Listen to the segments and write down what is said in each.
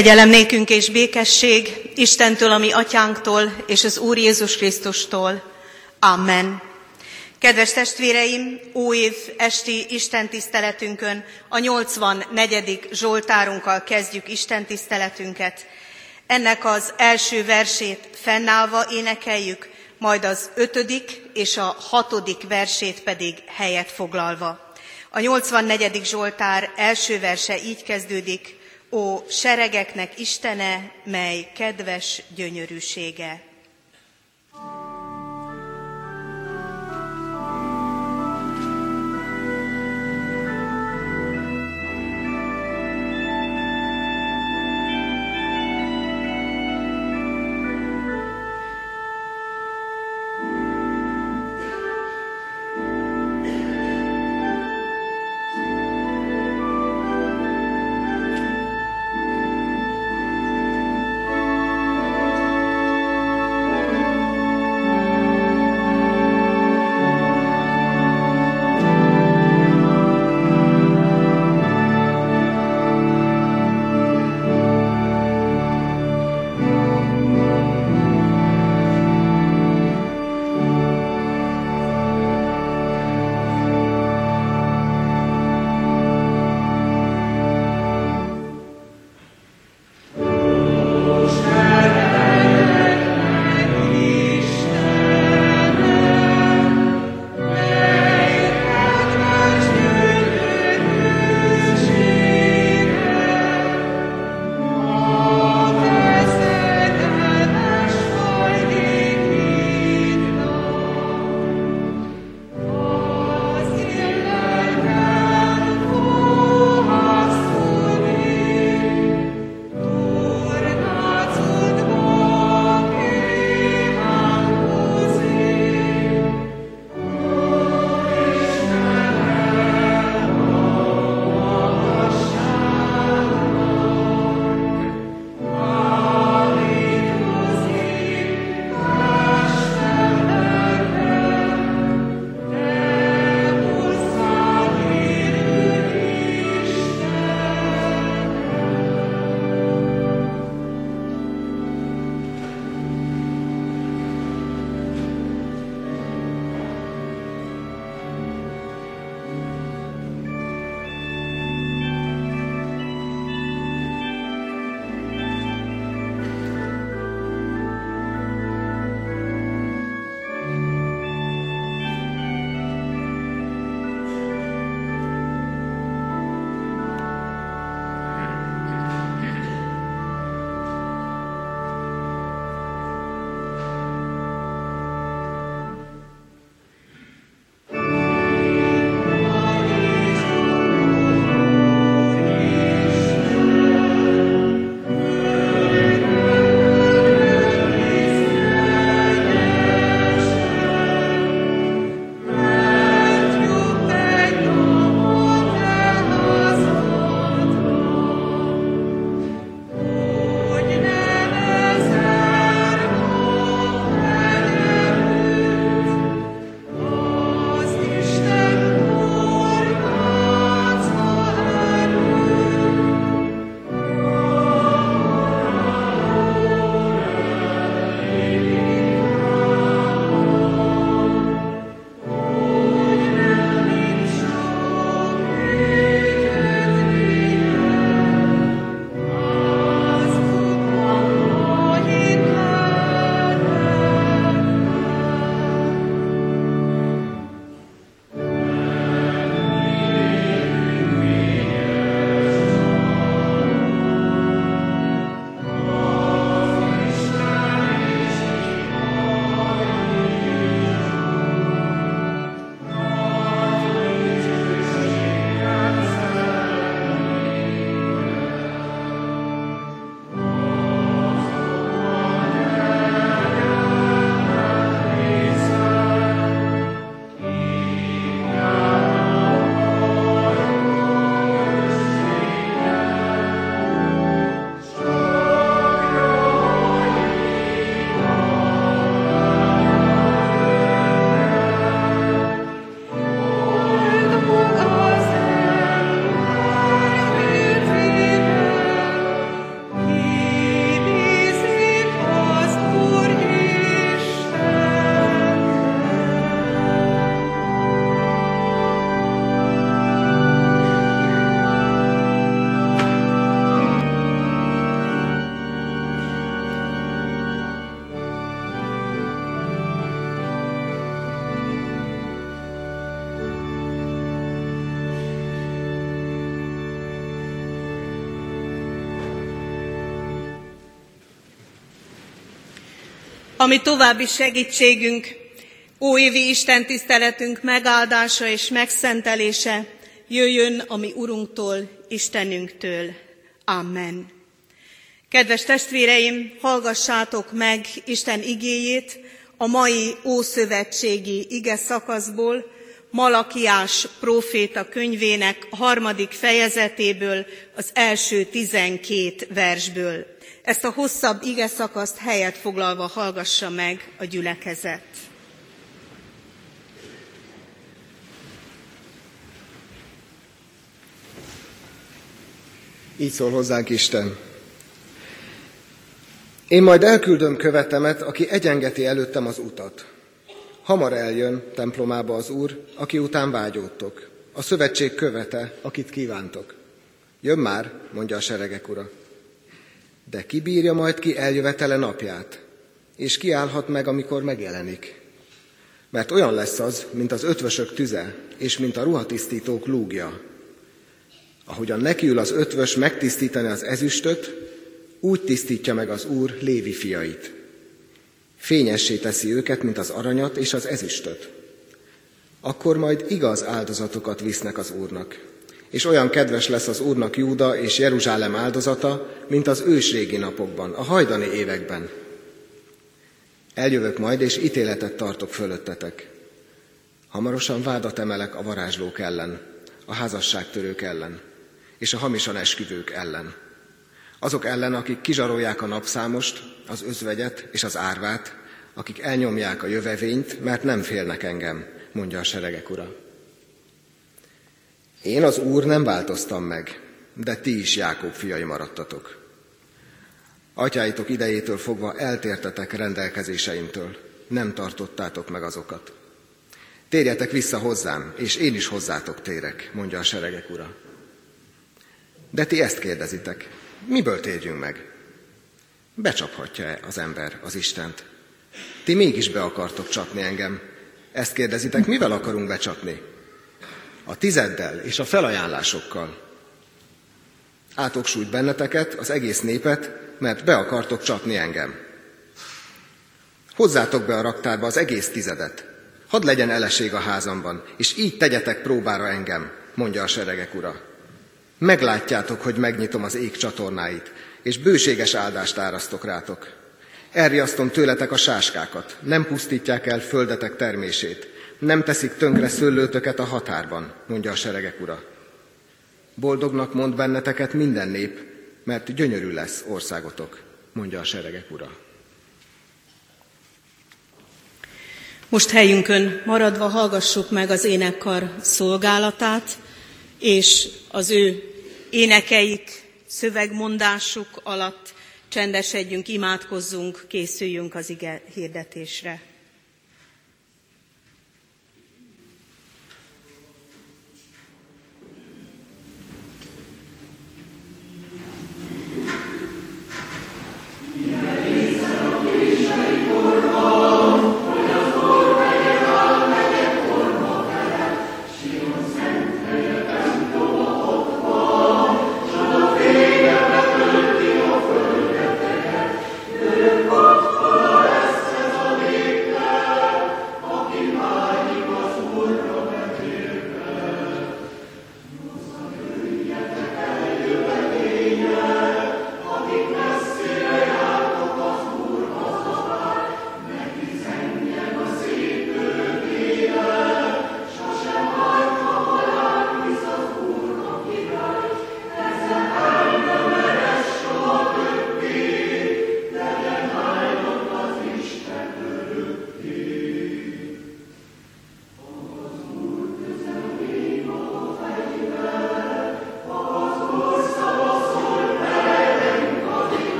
Kegyelem nékünk és békesség Istentől, ami atyánktól, és az Úr Jézus Krisztustól. Amen. Kedves testvéreim, új esti Isten tiszteletünkön a 84. Zsoltárunkkal kezdjük Isten tiszteletünket. Ennek az első versét fennállva énekeljük, majd az ötödik és a hatodik versét pedig helyet foglalva. A 84. Zsoltár első verse így kezdődik, Ó seregeknek Istene, mely kedves gyönyörűsége. Ami további segítségünk, óévi Isten tiszteletünk megáldása és megszentelése jöjjön a mi Urunktól, Istenünktől. Amen. Kedves testvéreim, hallgassátok meg Isten igéjét a mai ószövetségi ige szakaszból, Malakiás próféta könyvének harmadik fejezetéből, az első tizenkét versből. Ezt a hosszabb ige szakaszt helyet foglalva hallgassa meg a gyülekezet. Így szól hozzánk Isten. Én majd elküldöm követemet, aki egyengeti előttem az utat. Hamar eljön templomába az Úr, aki után vágyódtok, a szövetség követe, akit kívántok. Jön már, mondja a seregek ura. De ki bírja majd ki eljövetele napját, és ki állhat meg, amikor megjelenik. Mert olyan lesz az, mint az ötvösök tüze, és mint a ruhatisztítók lúgja. Ahogyan nekiül az ötvös megtisztítani az ezüstöt, úgy tisztítja meg az Úr Lévi fiait. Fényessé teszi őket, mint az aranyat és az ezüstöt. Akkor majd igaz áldozatokat visznek az Úrnak, és olyan kedves lesz az Úrnak Júda és Jeruzsálem áldozata, mint az ősrégi napokban, a hajdani években. Eljövök majd, és ítéletet tartok fölöttetek. Hamarosan vádat emelek a varázslók ellen, a házasságtörők ellen, és a hamisan esküvők ellen. Azok ellen, akik kizsarolják a napszámost, az özvegyet és az árvát, akik elnyomják a jövevényt, mert nem félnek engem, mondja a seregek ura. Én az Úr nem változtam meg, de ti is Jákob fiai maradtatok. Atyáitok idejétől fogva eltértetek rendelkezéseimtől, nem tartottátok meg azokat. Térjetek vissza hozzám, és én is hozzátok térek, mondja a seregek ura. De ti ezt kérdezitek, miből térjünk meg? Becsaphatja-e az ember az Istent? Ti mégis be akartok csapni engem. Ezt kérdezitek, mivel akarunk becsapni? A tizeddel és a felajánlásokkal. Átok sújt benneteket, az egész népet, mert be akartok csapni engem. Hozzátok be a raktárba az egész tizedet. Hadd legyen eleség a házamban, és így tegyetek próbára engem, mondja a seregek ura. Meglátjátok, hogy megnyitom az ég csatornáit, és bőséges áldást árasztok rátok. Elriasztom tőletek a sáskákat, nem pusztítják el földetek termését, nem teszik tönkre szőlőtöket a határban, mondja a seregek ura. Boldognak mond benneteket minden nép, mert gyönyörű lesz országotok, mondja a seregek ura. Most helyünkön maradva hallgassuk meg az énekkar szolgálatát, és az ő énekeik, szövegmondásuk alatt csendesedjünk, imádkozzunk, készüljünk az ige hirdetésre.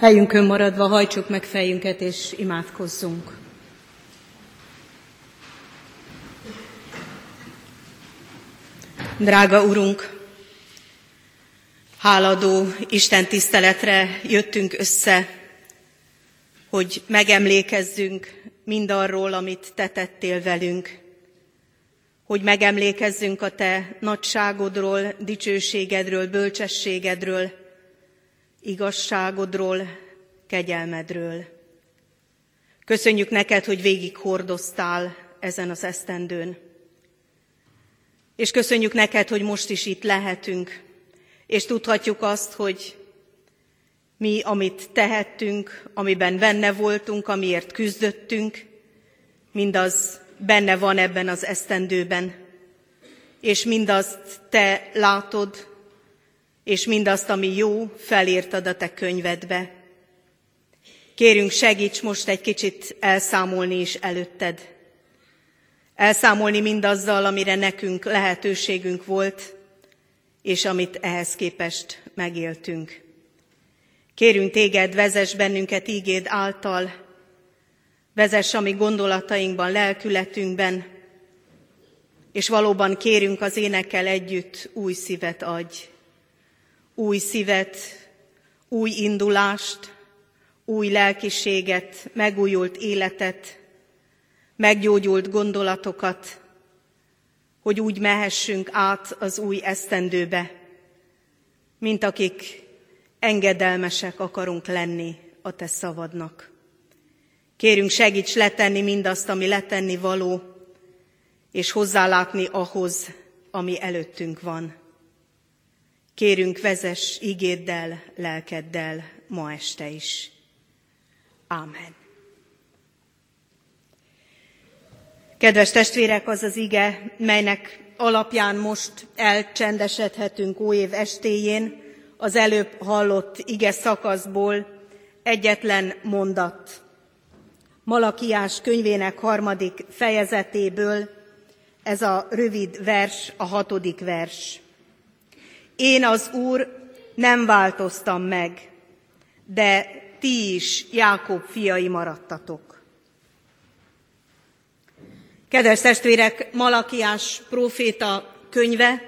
Helyünkön maradva hajtsuk meg fejünket és imádkozzunk. Drága Urunk, háladó Isten tiszteletre jöttünk össze, hogy megemlékezzünk mindarról, amit Te tettél velünk, hogy megemlékezzünk a Te nagyságodról, dicsőségedről, bölcsességedről, igazságodról, kegyelmedről. Köszönjük neked, hogy végig hordoztál ezen az esztendőn. És köszönjük neked, hogy most is itt lehetünk, és tudhatjuk azt, hogy mi, amit tehettünk, amiben benne voltunk, amiért küzdöttünk, mindaz benne van ebben az esztendőben, és mindazt te látod, és mindazt, ami jó, felírtad a te könyvedbe. Kérünk, segíts most egy kicsit elszámolni is előtted. Elszámolni mindazzal, amire nekünk lehetőségünk volt, és amit ehhez képest megéltünk. Kérünk téged, vezess bennünket ígéd által, vezess a mi gondolatainkban, lelkületünkben, és valóban kérünk az énekkel együtt új szívet adj új szívet, új indulást, új lelkiséget, megújult életet, meggyógyult gondolatokat, hogy úgy mehessünk át az új esztendőbe, mint akik engedelmesek akarunk lenni a te szavadnak. Kérünk, segíts letenni mindazt, ami letenni való, és hozzálátni ahhoz, ami előttünk van. Kérünk, vezes igéddel, lelkeddel ma este is. Ámen. Kedves testvérek, az az ige, melynek alapján most elcsendesedhetünk új estéjén, az előbb hallott ige szakaszból egyetlen mondat. Malakiás könyvének harmadik fejezetéből ez a rövid vers, a hatodik vers. Én az Úr nem változtam meg, de ti is Jákob fiai maradtatok. Kedves testvérek, Malakiás próféta könyve,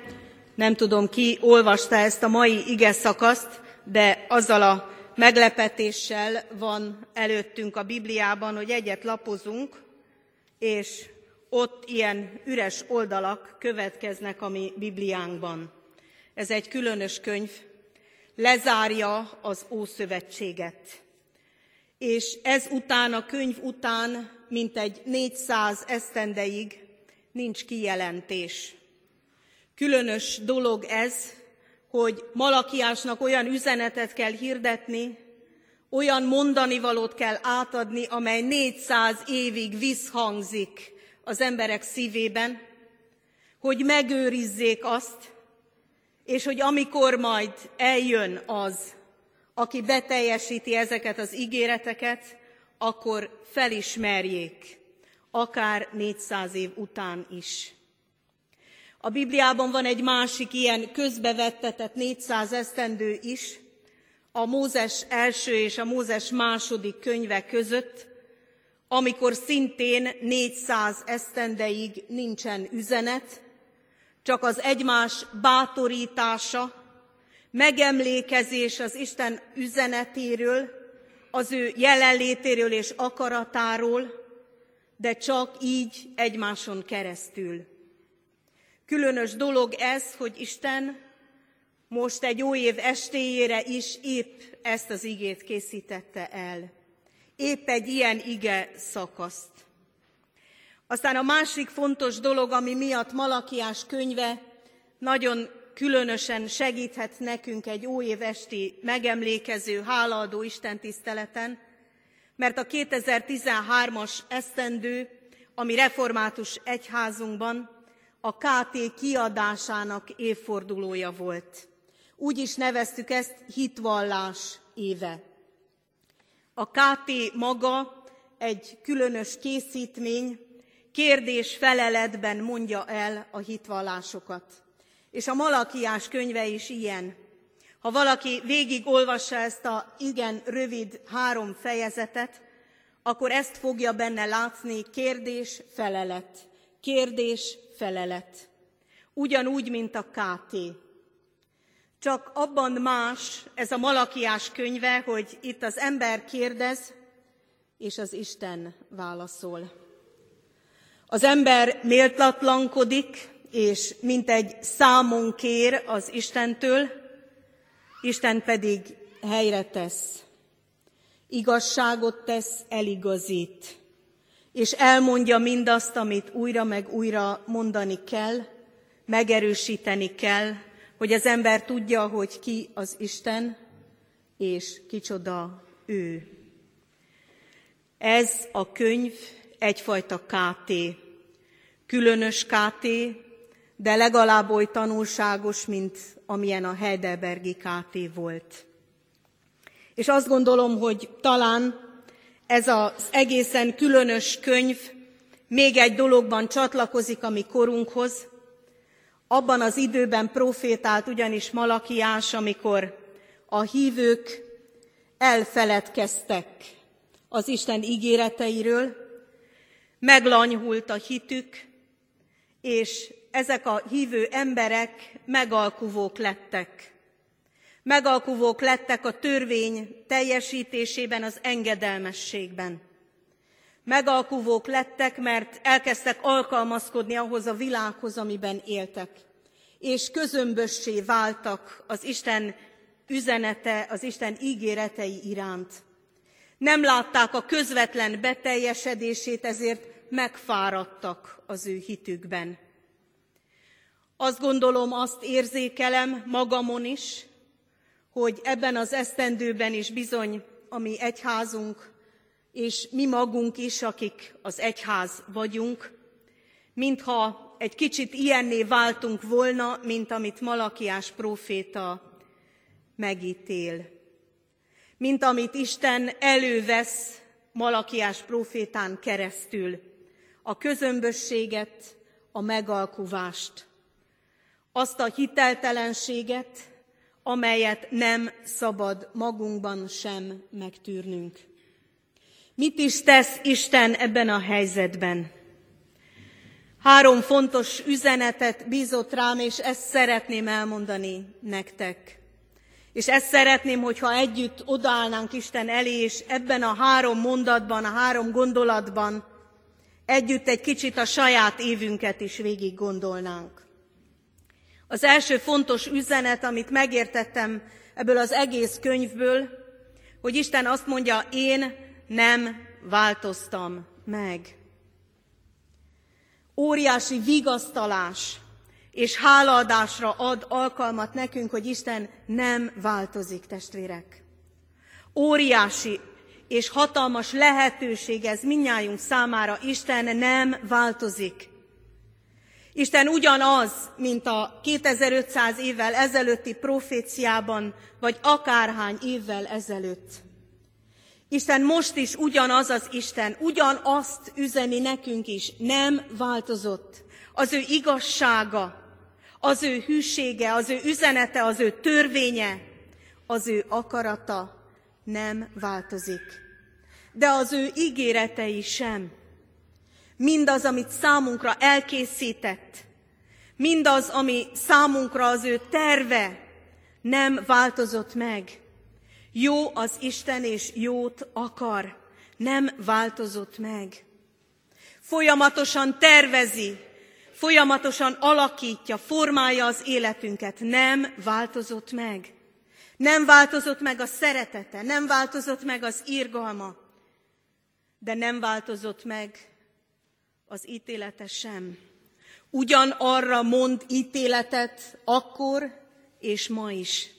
nem tudom ki olvasta ezt a mai ige szakaszt, de azzal a meglepetéssel van előttünk a Bibliában, hogy egyet lapozunk, és ott ilyen üres oldalak következnek a mi Bibliánkban. Ez egy különös könyv, lezárja az Ószövetséget. És ez után, a könyv után, mint egy 400 esztendeig nincs kijelentés. Különös dolog ez, hogy Malakiásnak olyan üzenetet kell hirdetni, olyan mondanivalót kell átadni, amely 400 évig visszhangzik az emberek szívében, hogy megőrizzék azt, és hogy amikor majd eljön az, aki beteljesíti ezeket az ígéreteket, akkor felismerjék, akár 400 év után is. A Bibliában van egy másik ilyen közbevettetett 400 esztendő is, a Mózes első és a Mózes második könyve között, amikor szintén 400 esztendeig nincsen üzenet, csak az egymás bátorítása, megemlékezés az Isten üzenetéről, az ő jelenlétéről és akaratáról, de csak így egymáson keresztül. Különös dolog ez, hogy Isten most egy új év estéjére is épp ezt az igét készítette el. Épp egy ilyen ige szakaszt. Aztán a másik fontos dolog, ami miatt Malakiás könyve nagyon különösen segíthet nekünk egy óévesti megemlékező, hálaadó istentiszteleten, mert a 2013-as esztendő, ami református egyházunkban a KT kiadásának évfordulója volt. Úgy is neveztük ezt hitvallás éve. A KT maga egy különös készítmény, kérdés-feleletben mondja el a hitvallásokat. És a Malakiás könyve is ilyen, Ha valaki végigolvassa ezt a igen rövid három fejezetet, akkor ezt fogja benne látni kérdés-felelet, kérdés-felelet. Ugyanúgy, mint a KT. Csak abban más ez a Malakiás könyve, hogy itt az ember kérdez, és az Isten válaszol. Az ember méltatlankodik, és mint egy számon kér az Istentől, Isten pedig helyre tesz. Igazságot tesz, eligazít, és elmondja mindazt, amit újra meg újra mondani kell, megerősíteni kell, hogy az ember tudja, hogy ki az Isten, és kicsoda ő. Ez a könyv egyfajta KT, különös KT, de legalább oly tanulságos, mint amilyen a Heidelbergi KT volt. És azt gondolom, hogy talán ez az egészen különös könyv még egy dologban csatlakozik a mi korunkhoz. Abban az időben profétált ugyanis Malakiás, amikor a hívők elfeledkeztek az Isten ígéreteiről, meglanyhult a hitük, és ezek a hívő emberek megalkuvók lettek. Megalkuvók lettek a törvény teljesítésében, az engedelmességben. Megalkuvók lettek, mert elkezdtek alkalmazkodni ahhoz a világhoz, amiben éltek. És közömbössé váltak az Isten üzenete, az Isten ígéretei iránt. Nem látták a közvetlen beteljesedését, ezért megfáradtak az ő hitükben. Azt gondolom, azt érzékelem magamon is, hogy ebben az esztendőben is bizony a mi egyházunk, és mi magunk is, akik az egyház vagyunk, mintha egy kicsit ilyenné váltunk volna, mint amit Malakiás próféta megítél. Mint amit Isten elővesz Malakiás prófétán keresztül, a közömbösséget, a megalkuvást, azt a hiteltelenséget, amelyet nem szabad magunkban sem megtűrnünk. Mit is tesz Isten ebben a helyzetben? Három fontos üzenetet bízott rám, és ezt szeretném elmondani nektek. És ezt szeretném, hogyha együtt odaállnánk Isten elé, és ebben a három mondatban, a három gondolatban együtt egy kicsit a saját évünket is végig gondolnánk. Az első fontos üzenet, amit megértettem ebből az egész könyvből, hogy Isten azt mondja, én nem változtam meg. Óriási vigasztalás és hálaadásra ad alkalmat nekünk, hogy Isten nem változik, testvérek. Óriási és hatalmas lehetőség ez minnyájunk számára, Isten nem változik. Isten ugyanaz, mint a 2500 évvel ezelőtti proféciában, vagy akárhány évvel ezelőtt. Isten most is ugyanaz az Isten, ugyanazt üzeni nekünk is, nem változott. Az ő igazsága, az ő hűsége, az ő üzenete, az ő törvénye, az ő akarata nem változik. De az ő ígéretei sem mindaz, amit számunkra elkészített, mindaz, ami számunkra az ő terve nem változott meg. Jó az Isten, és jót akar, nem változott meg. Folyamatosan tervezi, folyamatosan alakítja, formálja az életünket, nem változott meg. Nem változott meg a szeretete, nem változott meg az irgalma, de nem változott meg az ítélete sem. Ugyanarra mond ítéletet akkor és ma is.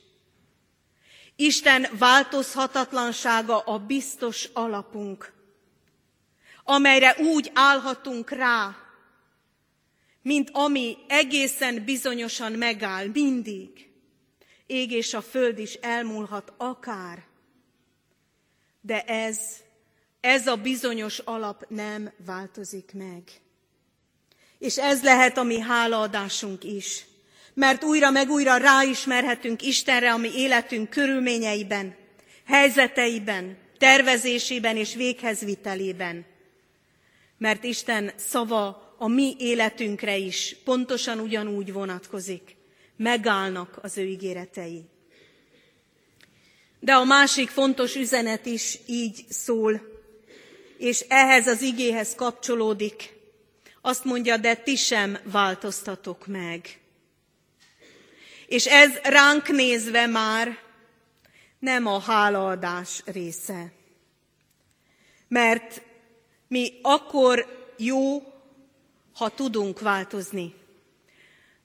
Isten változhatatlansága a biztos alapunk, amelyre úgy állhatunk rá, mint ami egészen bizonyosan megáll mindig. Ég és a föld is elmúlhat akár, de ez ez a bizonyos alap nem változik meg. És ez lehet a mi hálaadásunk is. mert újra meg újra ráismerhetünk Istenre, ami életünk körülményeiben, helyzeteiben, tervezésében és véghezvitelében. Mert Isten szava a mi életünkre is pontosan ugyanúgy vonatkozik. Megállnak az ő ígéretei. De a másik fontos üzenet is így szól, és ehhez az igéhez kapcsolódik. Azt mondja, de ti sem változtatok meg. És ez ránk nézve már nem a hálaadás része. Mert mi akkor jó, ha tudunk változni.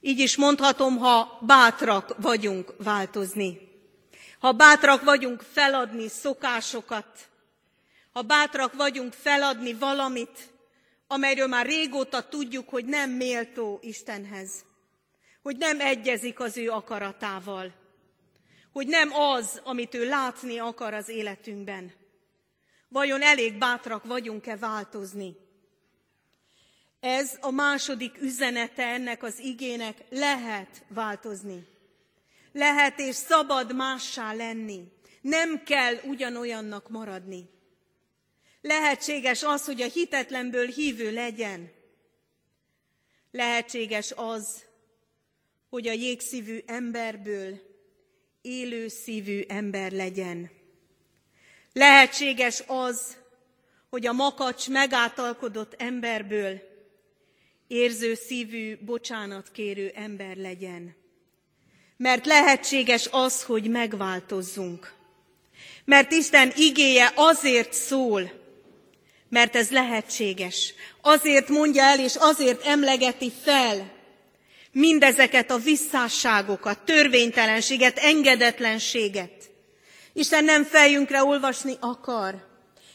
Így is mondhatom, ha bátrak vagyunk változni. Ha bátrak vagyunk feladni szokásokat, ha bátrak vagyunk feladni valamit, amelyről már régóta tudjuk, hogy nem méltó Istenhez, hogy nem egyezik az ő akaratával, hogy nem az, amit ő látni akar az életünkben. Vajon elég bátrak vagyunk-e változni? Ez a második üzenete ennek az igének, lehet változni. Lehet és szabad mássá lenni. Nem kell ugyanolyannak maradni. Lehetséges az, hogy a hitetlenből hívő legyen. Lehetséges az, hogy a jégszívű emberből élő szívű ember legyen. Lehetséges az, hogy a makacs megáltalkodott emberből érző szívű, bocsánatkérő ember legyen. Mert lehetséges az, hogy megváltozzunk. Mert Isten igéje azért szól, mert ez lehetséges. Azért mondja el, és azért emlegeti fel mindezeket a visszásságokat, törvénytelenséget, engedetlenséget. Isten nem fejünkre olvasni akar.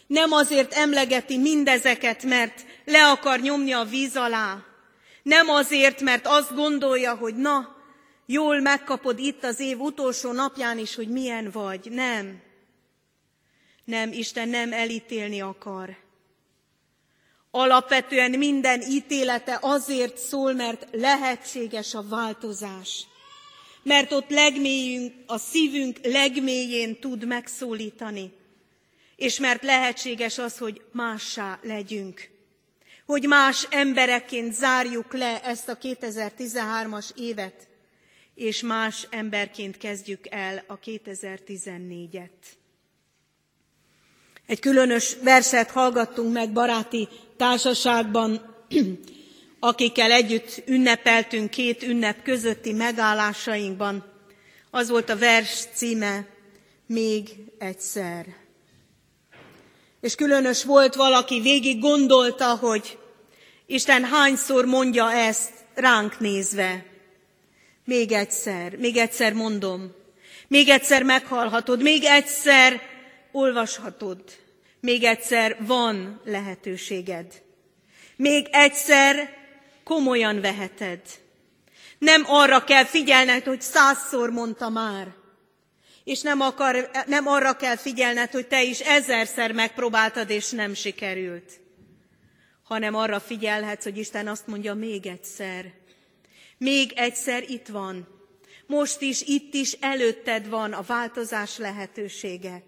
Nem azért emlegeti mindezeket, mert le akar nyomni a víz alá. Nem azért, mert azt gondolja, hogy na, jól megkapod itt az év utolsó napján is, hogy milyen vagy. Nem. Nem, Isten nem elítélni akar. Alapvetően minden ítélete azért szól, mert lehetséges a változás. Mert ott legmélyünk, a szívünk legmélyén tud megszólítani. És mert lehetséges az, hogy mássá legyünk. Hogy más emberekként zárjuk le ezt a 2013-as évet, és más emberként kezdjük el a 2014-et. Egy különös verset hallgattunk meg baráti társaságban, akikkel együtt ünnepeltünk két ünnep közötti megállásainkban. Az volt a vers címe, még egyszer. És különös volt valaki, végig gondolta, hogy Isten hányszor mondja ezt ránk nézve. Még egyszer, még egyszer mondom, még egyszer meghallhatod, még egyszer olvashatod, még egyszer van lehetőséged. Még egyszer komolyan veheted. Nem arra kell figyelned, hogy százszor mondta már, és nem, akar, nem arra kell figyelned, hogy te is ezerszer megpróbáltad, és nem sikerült, hanem arra figyelhetsz, hogy Isten azt mondja még egyszer. Még egyszer itt van. Most is, itt is előtted van a változás lehetősége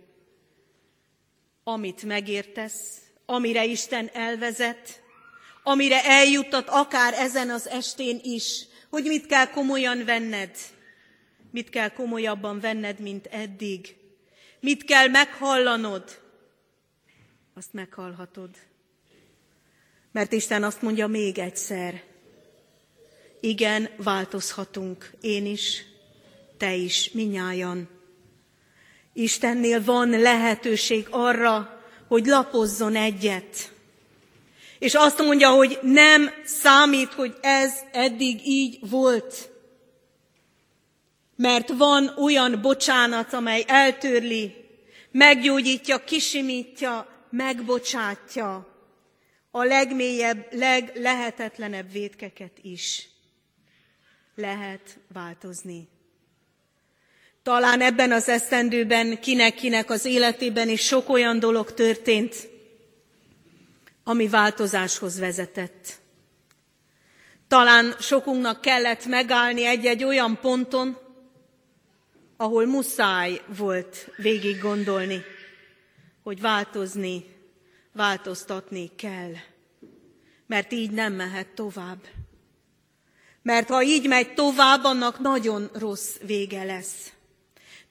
amit megértesz, amire Isten elvezet, amire eljuttat akár ezen az estén is, hogy mit kell komolyan venned, mit kell komolyabban venned, mint eddig, mit kell meghallanod, azt meghallhatod. Mert Isten azt mondja még egyszer, igen, változhatunk, én is, te is, minnyájan. Istennél van lehetőség arra, hogy lapozzon egyet. És azt mondja, hogy nem számít, hogy ez eddig így volt. Mert van olyan bocsánat, amely eltörli, meggyógyítja, kisimítja, megbocsátja a legmélyebb, leglehetetlenebb vétkeket is. Lehet változni. Talán ebben az esztendőben kinek-kinek az életében is sok olyan dolog történt, ami változáshoz vezetett. Talán sokunknak kellett megállni egy-egy olyan ponton, ahol muszáj volt végig gondolni, hogy változni, változtatni kell. Mert így nem mehet tovább. Mert ha így megy tovább, annak nagyon rossz vége lesz.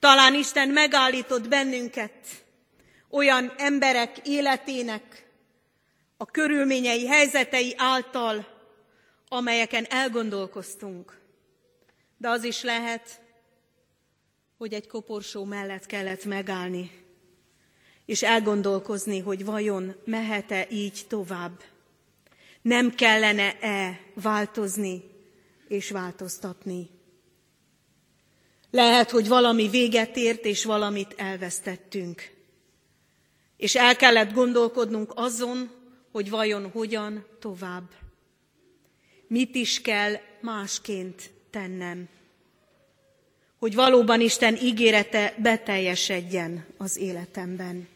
Talán Isten megállított bennünket olyan emberek életének a körülményei, helyzetei által, amelyeken elgondolkoztunk. De az is lehet, hogy egy koporsó mellett kellett megállni, és elgondolkozni, hogy vajon mehet-e így tovább. Nem kellene-e változni és változtatni. Lehet, hogy valami véget ért, és valamit elvesztettünk. És el kellett gondolkodnunk azon, hogy vajon hogyan tovább. Mit is kell másként tennem, hogy valóban Isten ígérete beteljesedjen az életemben.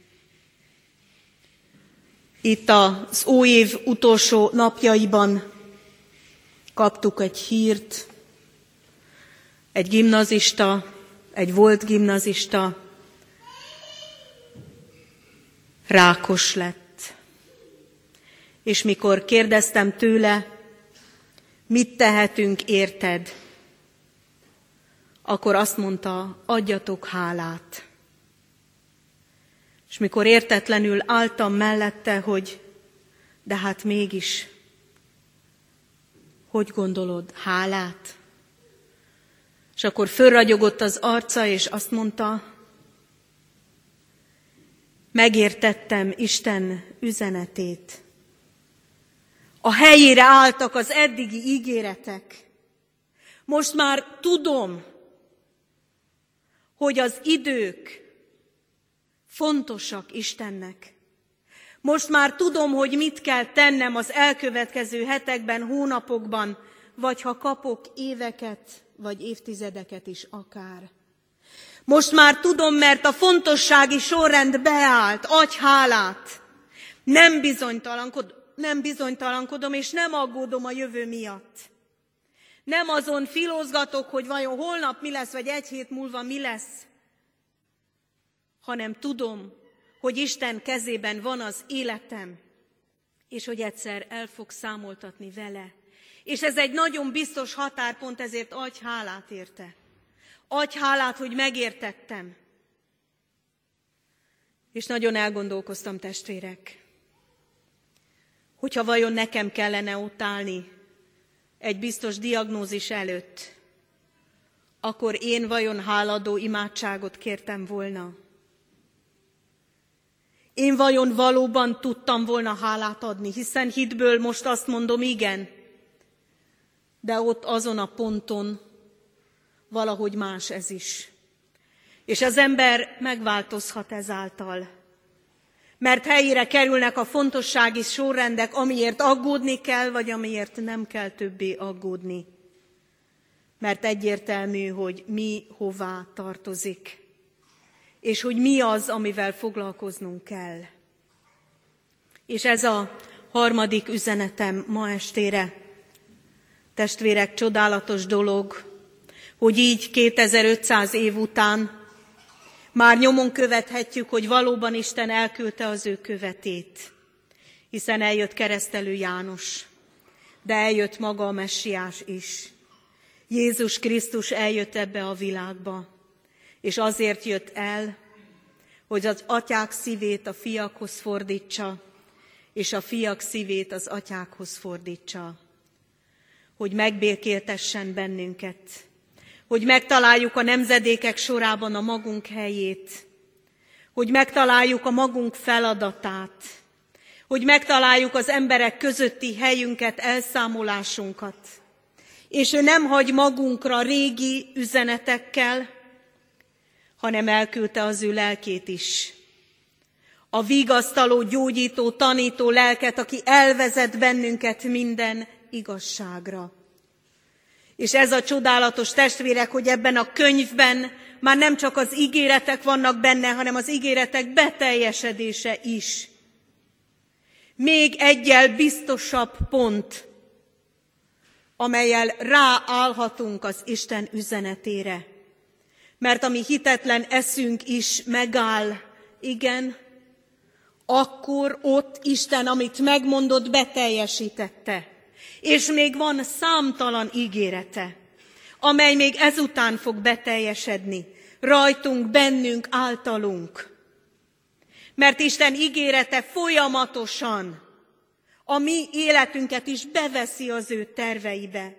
Itt az új év utolsó napjaiban kaptuk egy hírt, egy gimnazista, egy volt gimnazista rákos lett. És mikor kérdeztem tőle, mit tehetünk érted, akkor azt mondta, adjatok hálát. És mikor értetlenül álltam mellette, hogy de hát mégis, hogy gondolod, hálát? És akkor fölragyogott az arca, és azt mondta, megértettem Isten üzenetét. A helyére álltak az eddigi ígéretek. Most már tudom, hogy az idők fontosak Istennek. Most már tudom, hogy mit kell tennem az elkövetkező hetekben, hónapokban, vagy ha kapok éveket, vagy évtizedeket is akár. Most már tudom, mert a fontossági sorrend beállt, adj hálát. Nem, bizonytalankod, nem bizonytalankodom, és nem aggódom a jövő miatt. Nem azon filózgatok, hogy vajon holnap mi lesz, vagy egy hét múlva mi lesz, hanem tudom, hogy Isten kezében van az életem, és hogy egyszer el fog számoltatni vele. És ez egy nagyon biztos határpont, ezért adj hálát érte. Adj hálát, hogy megértettem. És nagyon elgondolkoztam, testvérek, hogyha vajon nekem kellene ott állni egy biztos diagnózis előtt, akkor én vajon háladó imádságot kértem volna? Én vajon valóban tudtam volna hálát adni, hiszen hitből most azt mondom, igen, de ott azon a ponton valahogy más ez is. És az ember megváltozhat ezáltal. Mert helyére kerülnek a fontossági sorrendek, amiért aggódni kell, vagy amiért nem kell többé aggódni. Mert egyértelmű, hogy mi hová tartozik, és hogy mi az, amivel foglalkoznunk kell. És ez a harmadik üzenetem ma estére. Testvérek, csodálatos dolog, hogy így 2500 év után már nyomon követhetjük, hogy valóban Isten elküldte az ő követét, hiszen eljött keresztelő János, de eljött maga a messiás is. Jézus Krisztus eljött ebbe a világba, és azért jött el, hogy az atyák szívét a fiakhoz fordítsa, és a fiak szívét az atyákhoz fordítsa, hogy megbékéltessen bennünket, hogy megtaláljuk a nemzedékek sorában a magunk helyét, hogy megtaláljuk a magunk feladatát, hogy megtaláljuk az emberek közötti helyünket, elszámolásunkat. És ő nem hagy magunkra régi üzenetekkel, hanem elküldte az ő lelkét is. A vigasztaló, gyógyító, tanító lelket, aki elvezet bennünket minden igazságra. És ez a csodálatos testvérek, hogy ebben a könyvben már nem csak az ígéretek vannak benne, hanem az ígéretek beteljesedése is. Még egyel biztosabb pont, amelyel ráállhatunk az Isten üzenetére. Mert ami hitetlen eszünk is megáll, igen, akkor ott Isten, amit megmondott, beteljesítette. És még van számtalan ígérete, amely még ezután fog beteljesedni, rajtunk, bennünk, általunk. Mert Isten ígérete folyamatosan a mi életünket is beveszi az ő terveibe.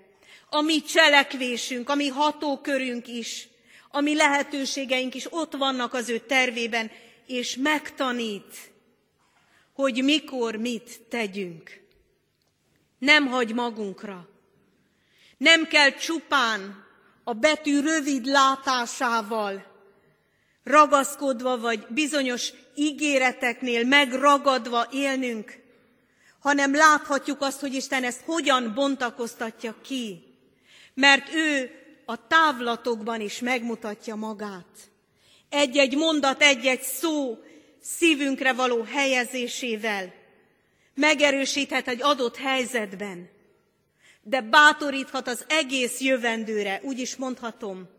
A mi cselekvésünk, a mi hatókörünk is, a mi lehetőségeink is ott vannak az ő tervében, és megtanít, hogy mikor mit tegyünk. Nem hagy magunkra. Nem kell csupán a betű rövid látásával ragaszkodva, vagy bizonyos ígéreteknél megragadva élnünk, hanem láthatjuk azt, hogy Isten ezt hogyan bontakoztatja ki, mert ő a távlatokban is megmutatja magát. Egy-egy mondat, egy-egy szó szívünkre való helyezésével megerősíthet egy adott helyzetben, de bátoríthat az egész jövendőre, úgy is mondhatom,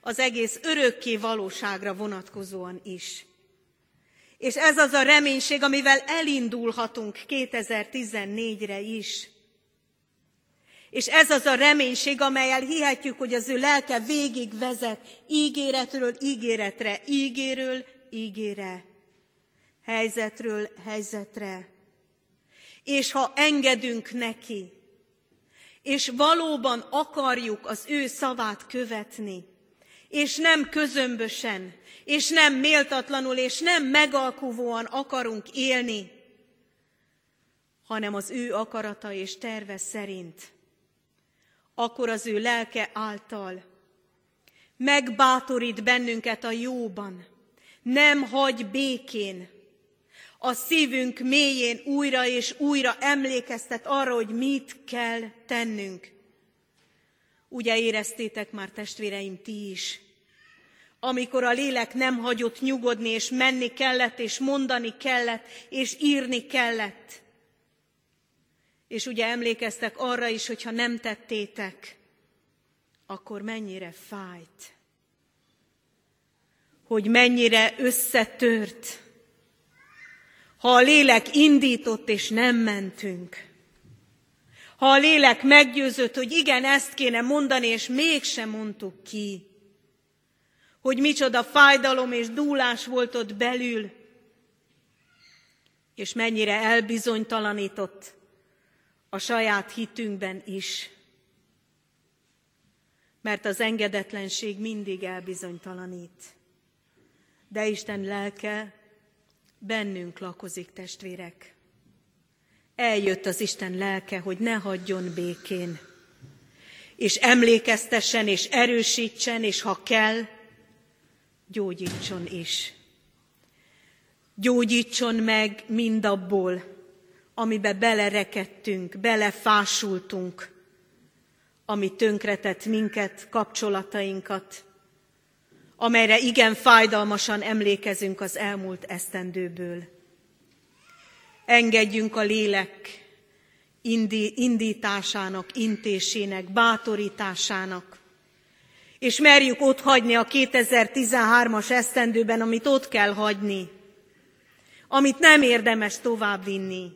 az egész örökké valóságra vonatkozóan is. És ez az a reménység, amivel elindulhatunk 2014-re is. És ez az a reménység, amelyel hihetjük, hogy az ő lelke végig vezet ígéretről ígéretre, ígéről ígére, helyzetről helyzetre. És ha engedünk neki, és valóban akarjuk az ő szavát követni, és nem közömbösen, és nem méltatlanul, és nem megalkuvóan akarunk élni, hanem az ő akarata és terve szerint, akkor az ő lelke által megbátorít bennünket a jóban, nem hagy békén, a szívünk mélyén újra és újra emlékeztet arra, hogy mit kell tennünk. Ugye éreztétek már testvéreim ti is, amikor a lélek nem hagyott nyugodni, és menni kellett, és mondani kellett, és írni kellett. És ugye emlékeztek arra is, hogy ha nem tettétek, akkor mennyire fájt. Hogy mennyire összetört. Ha a lélek indított, és nem mentünk. Ha a lélek meggyőzött, hogy igen, ezt kéne mondani, és mégsem mondtuk ki hogy micsoda fájdalom és dúlás volt ott belül, és mennyire elbizonytalanított a saját hitünkben is. Mert az engedetlenség mindig elbizonytalanít. De Isten lelke bennünk lakozik, testvérek. Eljött az Isten lelke, hogy ne hagyjon békén, és emlékeztessen, és erősítsen, és ha kell, gyógyítson is. Gyógyítson meg mindabból, amibe belerekedtünk, belefásultunk, ami tönkretett minket, kapcsolatainkat, amelyre igen fájdalmasan emlékezünk az elmúlt esztendőből. Engedjünk a lélek indításának, intésének, bátorításának, és merjük ott hagyni a 2013-as esztendőben, amit ott kell hagyni, amit nem érdemes továbbvinni,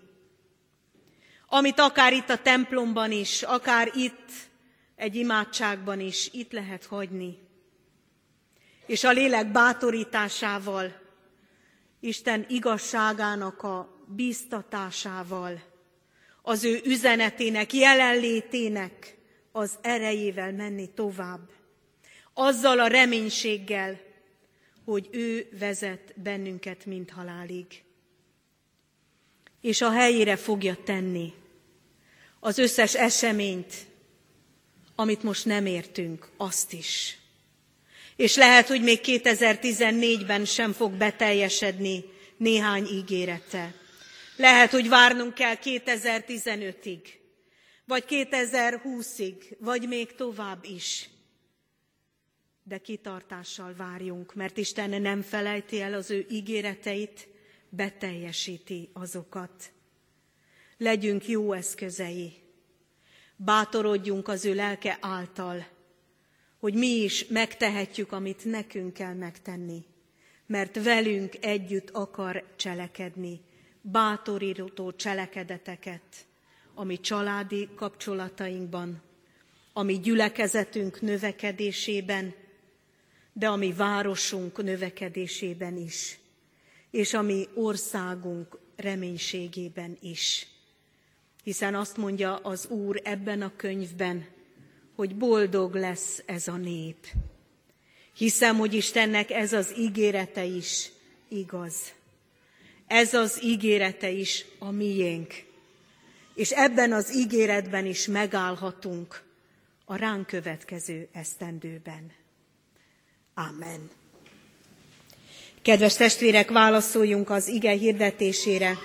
amit akár itt a templomban is, akár itt egy imádságban is itt lehet hagyni. És a lélek bátorításával, Isten igazságának a bíztatásával, az ő üzenetének, jelenlétének az erejével menni tovább azzal a reménységgel, hogy ő vezet bennünket, mint halálig. És a helyére fogja tenni az összes eseményt, amit most nem értünk, azt is. És lehet, hogy még 2014-ben sem fog beteljesedni néhány ígérete. Lehet, hogy várnunk kell 2015-ig, vagy 2020-ig, vagy még tovább is de kitartással várjunk, mert Isten nem felejti el az ő ígéreteit, beteljesíti azokat. Legyünk jó eszközei. bátorodjunk az ő lelke által, hogy mi is megtehetjük, amit nekünk kell megtenni, mert velünk együtt akar cselekedni, bátorító cselekedeteket, ami családi kapcsolatainkban, ami gyülekezetünk növekedésében, de ami városunk növekedésében is, és ami országunk reménységében is. Hiszen azt mondja az Úr ebben a könyvben, hogy boldog lesz ez a nép. Hiszem, hogy Istennek ez az ígérete is igaz. Ez az ígérete is a miénk. És ebben az ígéretben is megállhatunk a ránk következő esztendőben. Amen. Kedves testvérek, válaszoljunk az ige hirdetésére.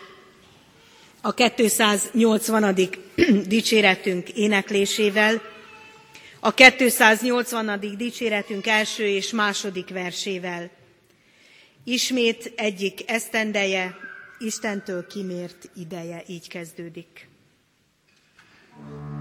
A 280. dicséretünk éneklésével, a 280. dicséretünk első és második versével. Ismét egyik esztendeje, Istentől kimért ideje, így kezdődik. thank you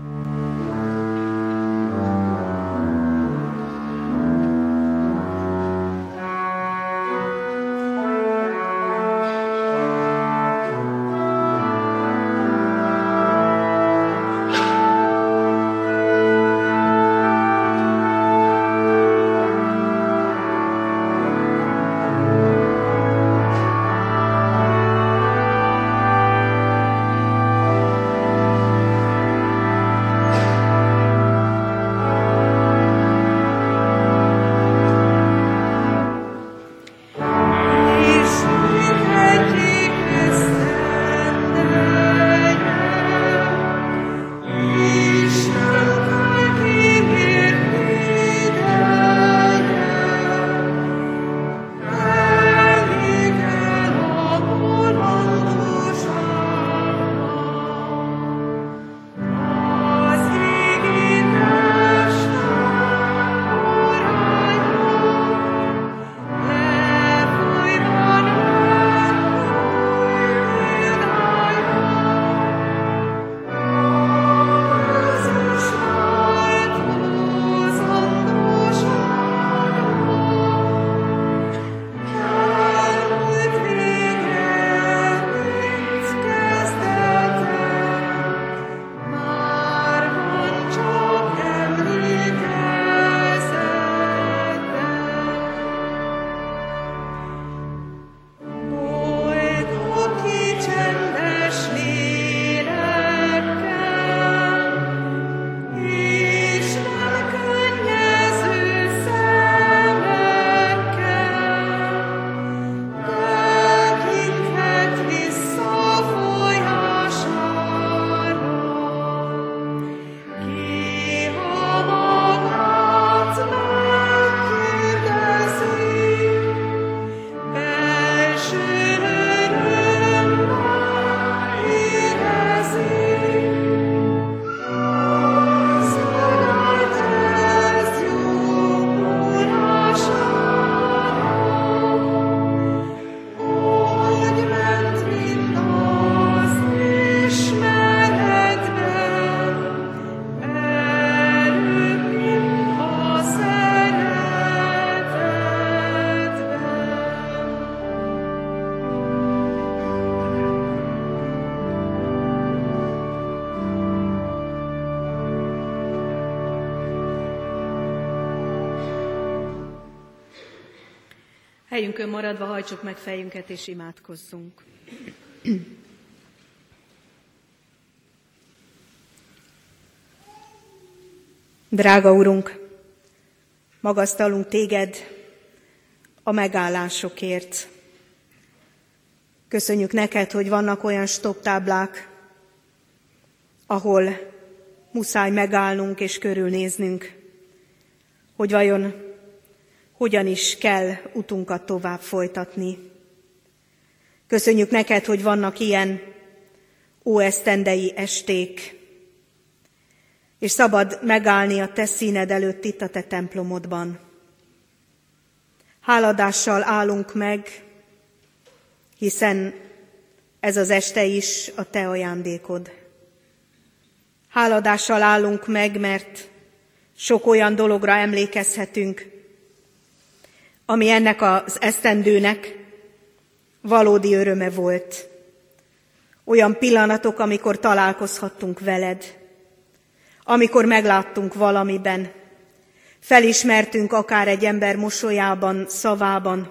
maradva hajtsuk meg fejünket és imádkozzunk. Drága Urunk, magasztalunk téged a megállásokért. Köszönjük neked, hogy vannak olyan stoptáblák, ahol muszáj megállnunk és körülnéznünk, hogy vajon hogyan is kell utunkat tovább folytatni. Köszönjük neked, hogy vannak ilyen óesztendei esték, és szabad megállni a te színed előtt itt a te templomodban. Háladással állunk meg, hiszen ez az este is a te ajándékod. Háladással állunk meg, mert sok olyan dologra emlékezhetünk, ami ennek az esztendőnek valódi öröme volt. Olyan pillanatok, amikor találkozhattunk veled, amikor megláttunk valamiben, felismertünk akár egy ember mosolyában, szavában,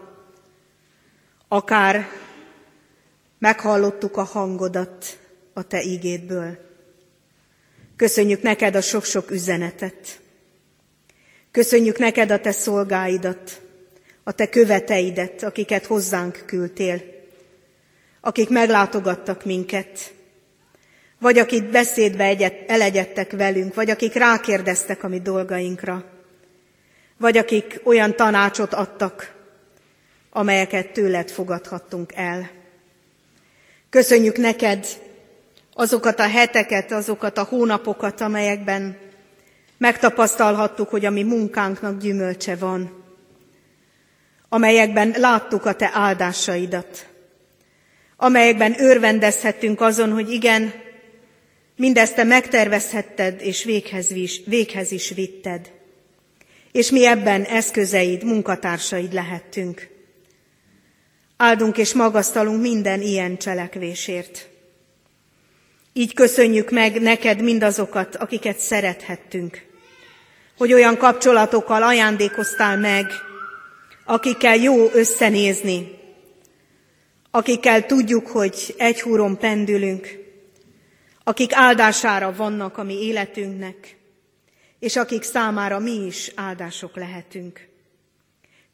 akár meghallottuk a hangodat a te ígédből. Köszönjük neked a sok-sok üzenetet. Köszönjük neked a te szolgáidat, a te követeidet, akiket hozzánk küldtél, akik meglátogattak minket, vagy akik beszédbe egyet, elegyedtek velünk, vagy akik rákérdeztek a mi dolgainkra, vagy akik olyan tanácsot adtak, amelyeket tőled fogadhattunk el. Köszönjük neked azokat a heteket, azokat a hónapokat, amelyekben megtapasztalhattuk, hogy a mi munkánknak gyümölcse van, amelyekben láttuk a te áldásaidat, amelyekben örvendezhettünk azon, hogy igen, mindezt te megtervezhetted és véghez is, véghez is vitted. És mi ebben eszközeid, munkatársaid lehettünk. Áldunk és magasztalunk minden ilyen cselekvésért. Így köszönjük meg neked mindazokat, akiket szerethettünk, hogy olyan kapcsolatokkal ajándékoztál meg, akikkel jó összenézni, akikkel tudjuk, hogy egy húron pendülünk, akik áldására vannak a mi életünknek, és akik számára mi is áldások lehetünk.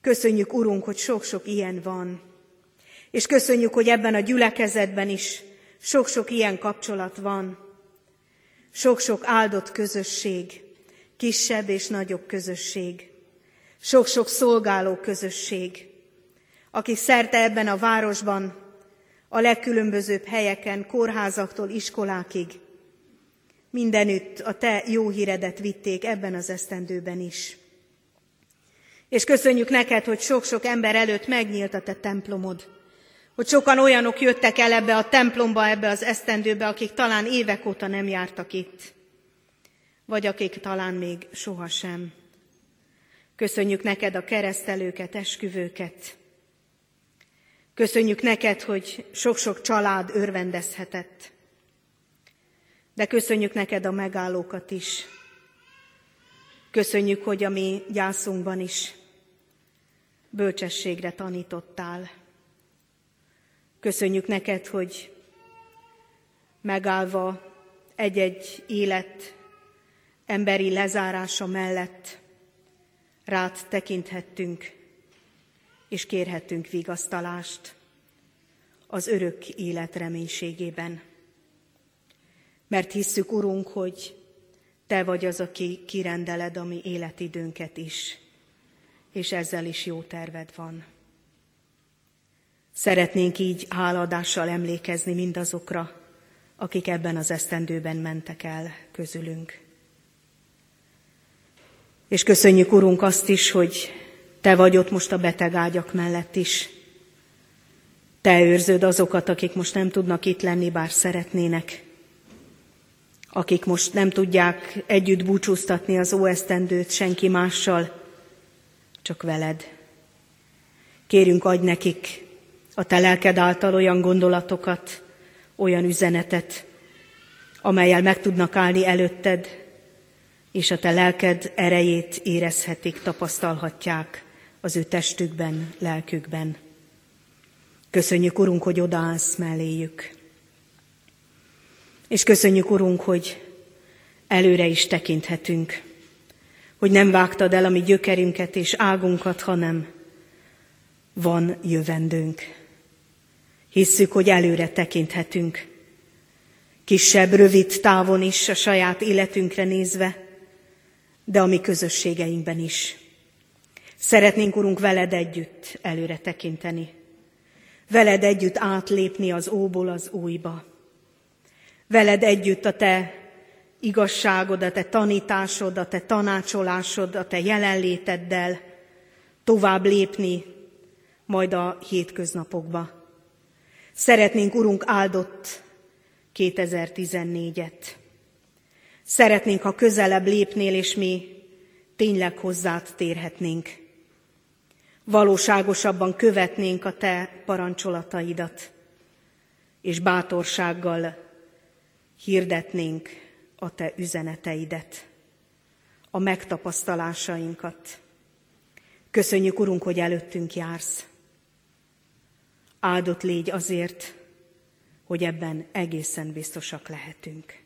Köszönjük, Urunk, hogy sok-sok ilyen van, és köszönjük, hogy ebben a gyülekezetben is sok-sok ilyen kapcsolat van, sok-sok áldott közösség, kisebb és nagyobb közösség, sok-sok szolgáló közösség, aki szerte ebben a városban, a legkülönbözőbb helyeken, kórházaktól iskolákig, mindenütt a te jó híredet vitték ebben az esztendőben is. És köszönjük neked, hogy sok-sok ember előtt megnyílt a te templomod, hogy sokan olyanok jöttek el ebbe a templomba, ebbe az esztendőbe, akik talán évek óta nem jártak itt, vagy akik talán még sohasem. Köszönjük neked a keresztelőket, esküvőket. Köszönjük neked, hogy sok-sok család örvendezhetett. De köszönjük neked a megállókat is. Köszönjük, hogy a mi gyászunkban is bölcsességre tanítottál. Köszönjük neked, hogy megállva egy-egy élet emberi lezárása mellett rád tekinthettünk, és kérhettünk vigasztalást az örök élet reménységében. Mert hisszük, Urunk, hogy Te vagy az, aki kirendeled a mi életidőnket is, és ezzel is jó terved van. Szeretnénk így háladással emlékezni mindazokra, akik ebben az esztendőben mentek el közülünk. És köszönjük, Urunk, azt is, hogy Te vagy ott most a beteg ágyak mellett is. Te őrzöd azokat, akik most nem tudnak itt lenni, bár szeretnének. Akik most nem tudják együtt búcsúztatni az óesztendőt senki mással, csak veled. Kérünk, adj nekik a te lelked által olyan gondolatokat, olyan üzenetet, amelyel meg tudnak állni előtted, és a te lelked erejét érezhetik, tapasztalhatják az ő testükben, lelkükben. Köszönjük, Urunk, hogy odaállsz melléjük. És köszönjük, Urunk, hogy előre is tekinthetünk, hogy nem vágtad el a mi gyökerünket és águnkat, hanem van jövendőnk. Hisszük, hogy előre tekinthetünk, kisebb, rövid távon is a saját életünkre nézve, de a mi közösségeinkben is. Szeretnénk, Urunk, veled együtt előre tekinteni, veled együtt átlépni az óból az újba, veled együtt a te igazságod, a te tanításod, a te tanácsolásod, a te jelenléteddel tovább lépni majd a hétköznapokba. Szeretnénk, Urunk, áldott 2014-et. Szeretnénk, ha közelebb lépnél, és mi tényleg hozzád térhetnénk. Valóságosabban követnénk a te parancsolataidat, és bátorsággal hirdetnénk a te üzeneteidet, a megtapasztalásainkat. Köszönjük, Urunk, hogy előttünk jársz. Áldott légy azért, hogy ebben egészen biztosak lehetünk.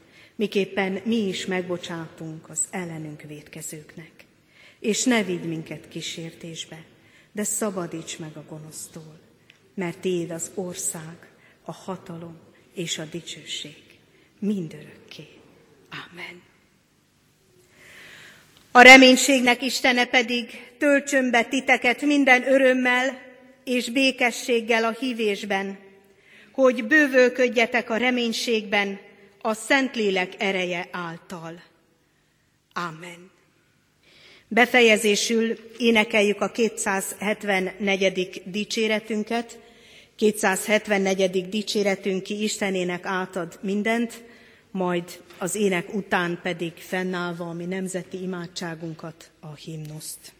miképpen mi is megbocsátunk az ellenünk védkezőknek. És ne vigy minket kísértésbe, de szabadíts meg a gonosztól, mert Téd az ország, a hatalom és a dicsőség mindörökké. Amen. A reménységnek Istene pedig töltsön be titeket minden örömmel és békességgel a hívésben, hogy bővölködjetek a reménységben a Szentlélek ereje által. Amen. Befejezésül énekeljük a 274. dicséretünket. 274. dicséretünk ki Istenének átad mindent, majd az ének után pedig fennállva a mi nemzeti imádságunkat, a himnuszt.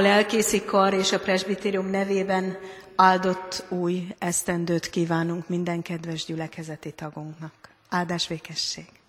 A lelkészi kar és a presbitérium nevében áldott új esztendőt kívánunk minden kedves gyülekezeti tagunknak. Áldás vékesség!